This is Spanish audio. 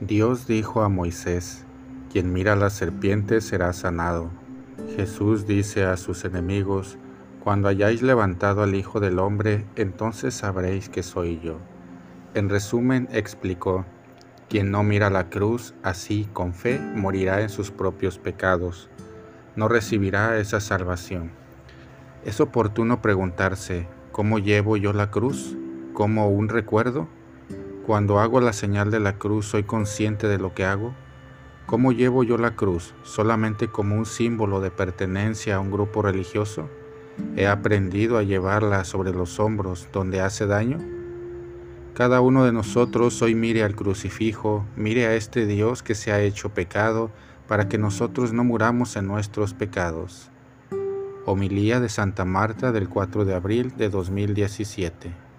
Dios dijo a Moisés, quien mira a la serpiente será sanado. Jesús dice a sus enemigos, cuando hayáis levantado al Hijo del Hombre, entonces sabréis que soy yo. En resumen, explicó, quien no mira la cruz así con fe morirá en sus propios pecados, no recibirá esa salvación. Es oportuno preguntarse, ¿cómo llevo yo la cruz? ¿Como un recuerdo? Cuando hago la señal de la cruz, ¿soy consciente de lo que hago? ¿Cómo llevo yo la cruz? ¿Solamente como un símbolo de pertenencia a un grupo religioso? ¿He aprendido a llevarla sobre los hombros donde hace daño? Cada uno de nosotros hoy mire al crucifijo, mire a este Dios que se ha hecho pecado para que nosotros no muramos en nuestros pecados. Homilía de Santa Marta del 4 de abril de 2017